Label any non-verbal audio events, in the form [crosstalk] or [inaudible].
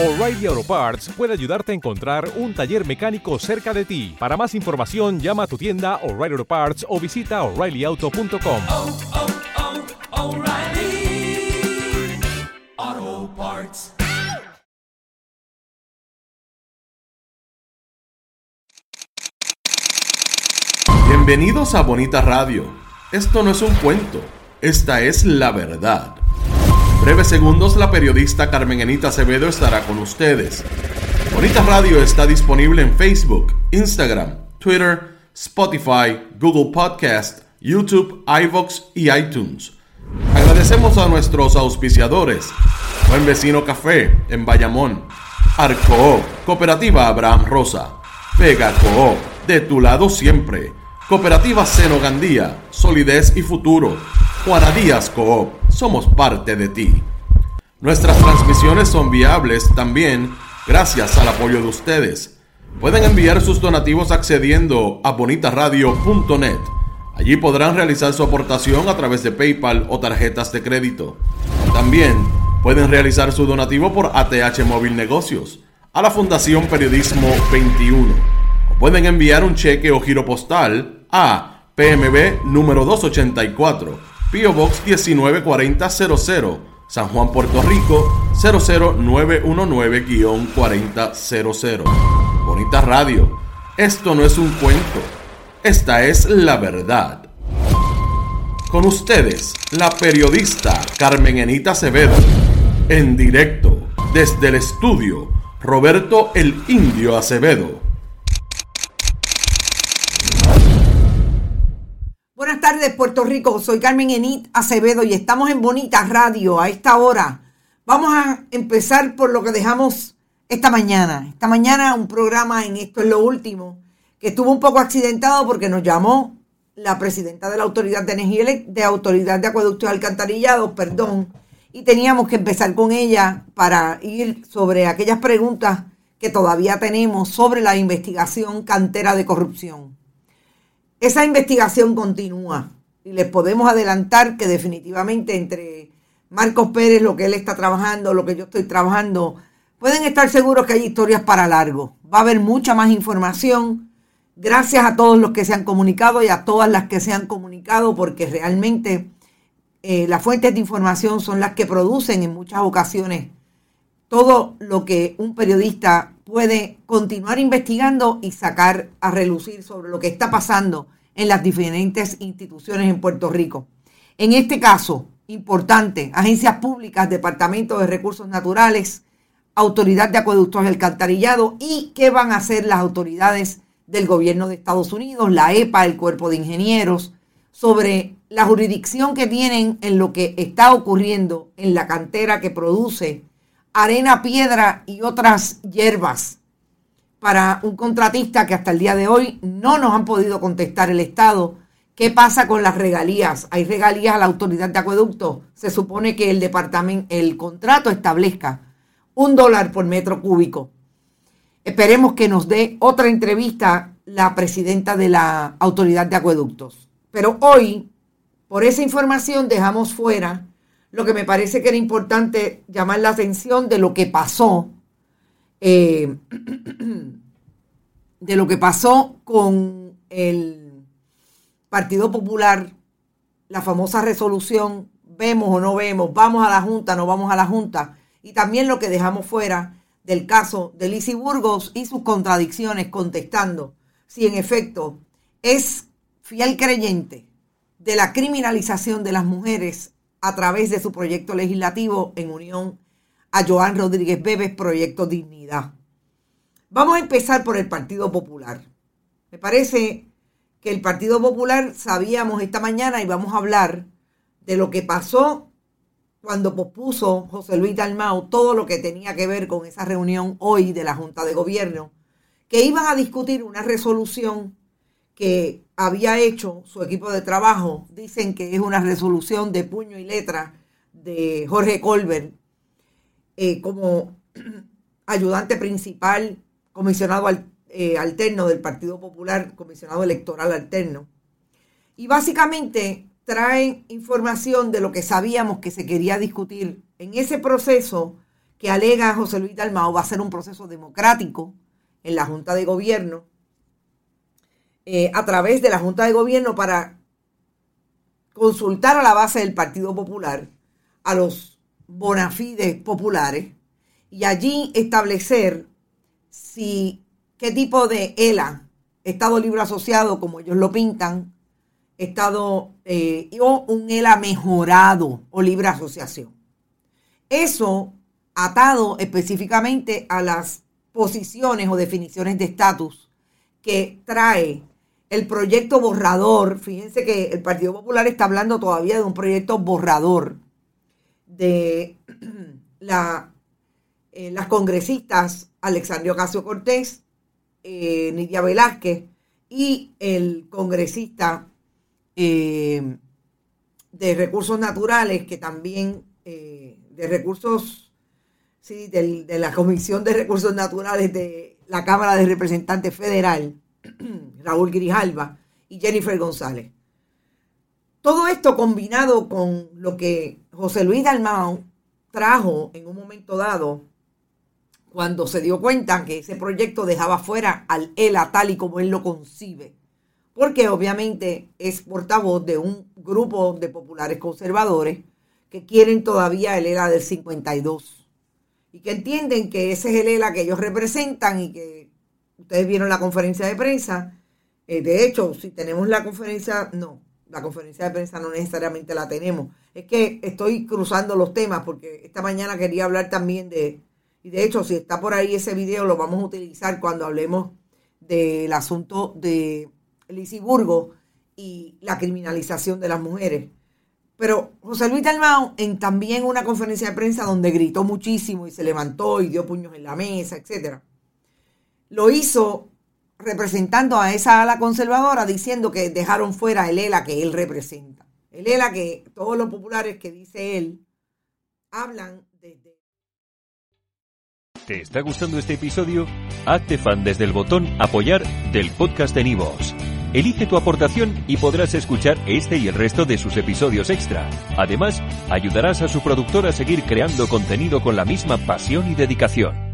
O'Reilly Auto Parts puede ayudarte a encontrar un taller mecánico cerca de ti. Para más información, llama a tu tienda O'Reilly Auto Parts o visita oreillyauto.com. oh, oh, Parts. Bienvenidos a Bonita Radio. Esto no es un cuento, esta es la verdad. Breves segundos, la periodista Carmen Enita Acevedo estará con ustedes. Bonita Radio está disponible en Facebook, Instagram, Twitter, Spotify, Google Podcast, YouTube, iVoox y iTunes. Agradecemos a nuestros auspiciadores. Buen Vecino Café en Bayamón. Arco, Cooperativa Abraham Rosa. Vega Coop, de tu lado siempre. Cooperativa Seno Gandía, Solidez y Futuro. Juana Díaz Coop, somos parte de ti. Nuestras transmisiones son viables también gracias al apoyo de ustedes. Pueden enviar sus donativos accediendo a bonitaradio.net. Allí podrán realizar su aportación a través de PayPal o tarjetas de crédito. También pueden realizar su donativo por ATH Móvil Negocios a la Fundación Periodismo 21. O pueden enviar un cheque o giro postal a PMB número 284, Pio Box 194000, San Juan, Puerto Rico 00919-4000. Bonita Radio. Esto no es un cuento. Esta es la verdad. Con ustedes, la periodista Carmen Enita Acevedo. En directo, desde el estudio, Roberto el Indio Acevedo. Tardes, Puerto Rico. Soy Carmen Enit Acevedo y estamos en Bonita Radio a esta hora. Vamos a empezar por lo que dejamos esta mañana. Esta mañana un programa en Esto es lo último, que estuvo un poco accidentado porque nos llamó la presidenta de la Autoridad de Energía de Autoridad de Acueductos Alcantarillados, perdón, y teníamos que empezar con ella para ir sobre aquellas preguntas que todavía tenemos sobre la investigación cantera de corrupción. Esa investigación continúa y les podemos adelantar que definitivamente entre Marcos Pérez, lo que él está trabajando, lo que yo estoy trabajando, pueden estar seguros que hay historias para largo. Va a haber mucha más información. Gracias a todos los que se han comunicado y a todas las que se han comunicado, porque realmente eh, las fuentes de información son las que producen en muchas ocasiones todo lo que un periodista puede continuar investigando y sacar a relucir sobre lo que está pasando en las diferentes instituciones en Puerto Rico. En este caso, importante, agencias públicas, Departamento de Recursos Naturales, Autoridad de Acueductos y Alcantarillado y qué van a hacer las autoridades del gobierno de Estados Unidos, la EPA, el Cuerpo de Ingenieros, sobre la jurisdicción que tienen en lo que está ocurriendo en la cantera que produce arena, piedra y otras hierbas para un contratista que hasta el día de hoy no nos han podido contestar el Estado. ¿Qué pasa con las regalías? ¿Hay regalías a la autoridad de acueducto? Se supone que el departamento, el contrato establezca un dólar por metro cúbico. Esperemos que nos dé otra entrevista la presidenta de la autoridad de acueductos. Pero hoy, por esa información, dejamos fuera lo que me parece que era importante llamar la atención de lo que pasó, eh, [clears throat] de lo que pasó con el Partido Popular, la famosa resolución, vemos o no vemos, vamos a la Junta, no vamos a la Junta, y también lo que dejamos fuera del caso de Lisi Burgos y sus contradicciones contestando si en efecto es fiel creyente de la criminalización de las mujeres a través de su proyecto legislativo en unión a Joan Rodríguez Bebes, Proyecto Dignidad. Vamos a empezar por el Partido Popular. Me parece que el Partido Popular sabíamos esta mañana y vamos a hablar de lo que pasó cuando pospuso José Luis Dalmau todo lo que tenía que ver con esa reunión hoy de la Junta de Gobierno, que iban a discutir una resolución que había hecho su equipo de trabajo. Dicen que es una resolución de puño y letra de Jorge Colbert eh, como [clears throat] ayudante principal, comisionado al- eh, alterno del Partido Popular, comisionado electoral alterno. Y básicamente traen información de lo que sabíamos que se quería discutir en ese proceso que alega José Luis Dalmao va a ser un proceso democrático en la Junta de Gobierno, eh, a través de la Junta de Gobierno para consultar a la base del Partido Popular, a los bonafides populares, y allí establecer si qué tipo de ELA, Estado Libre Asociado, como ellos lo pintan, Estado eh, o un ELA mejorado o libre asociación. Eso atado específicamente a las posiciones o definiciones de estatus que trae el proyecto borrador. Fíjense que el Partido Popular está hablando todavía de un proyecto borrador de [clears throat] eh, las congresistas Alexandria Ocasio Cortés, eh, Nidia Velázquez y el congresista eh, de recursos naturales que también de recursos de la Comisión de Recursos Naturales de la Cámara de Representantes Federal, [clears throat] Raúl Grijalva y Jennifer González. Todo esto combinado con lo que José Luis Dalmau trajo en un momento dado, cuando se dio cuenta que ese proyecto dejaba fuera al ELA tal y como él lo concibe, porque obviamente es portavoz de un grupo de populares conservadores que quieren todavía el ELA del 52 y que entienden que ese es el ELA que ellos representan y que ustedes vieron la conferencia de prensa. Eh, de hecho, si tenemos la conferencia, no, la conferencia de prensa no necesariamente la tenemos. Es que estoy cruzando los temas porque esta mañana quería hablar también de, y de hecho, si está por ahí ese video, lo vamos a utilizar cuando hablemos del asunto de Lisiburgo y la criminalización de las mujeres. Pero José Luis Dalmau, en también una conferencia de prensa donde gritó muchísimo y se levantó y dio puños en la mesa, etc., lo hizo representando a esa ala conservadora diciendo que dejaron fuera el ELA que él representa. El ELA que todos los populares que dice él hablan desde... ¿Te está gustando este episodio? Hazte fan desde el botón apoyar del podcast de Nivos. Elige tu aportación y podrás escuchar este y el resto de sus episodios extra. Además, ayudarás a su productor a seguir creando contenido con la misma pasión y dedicación.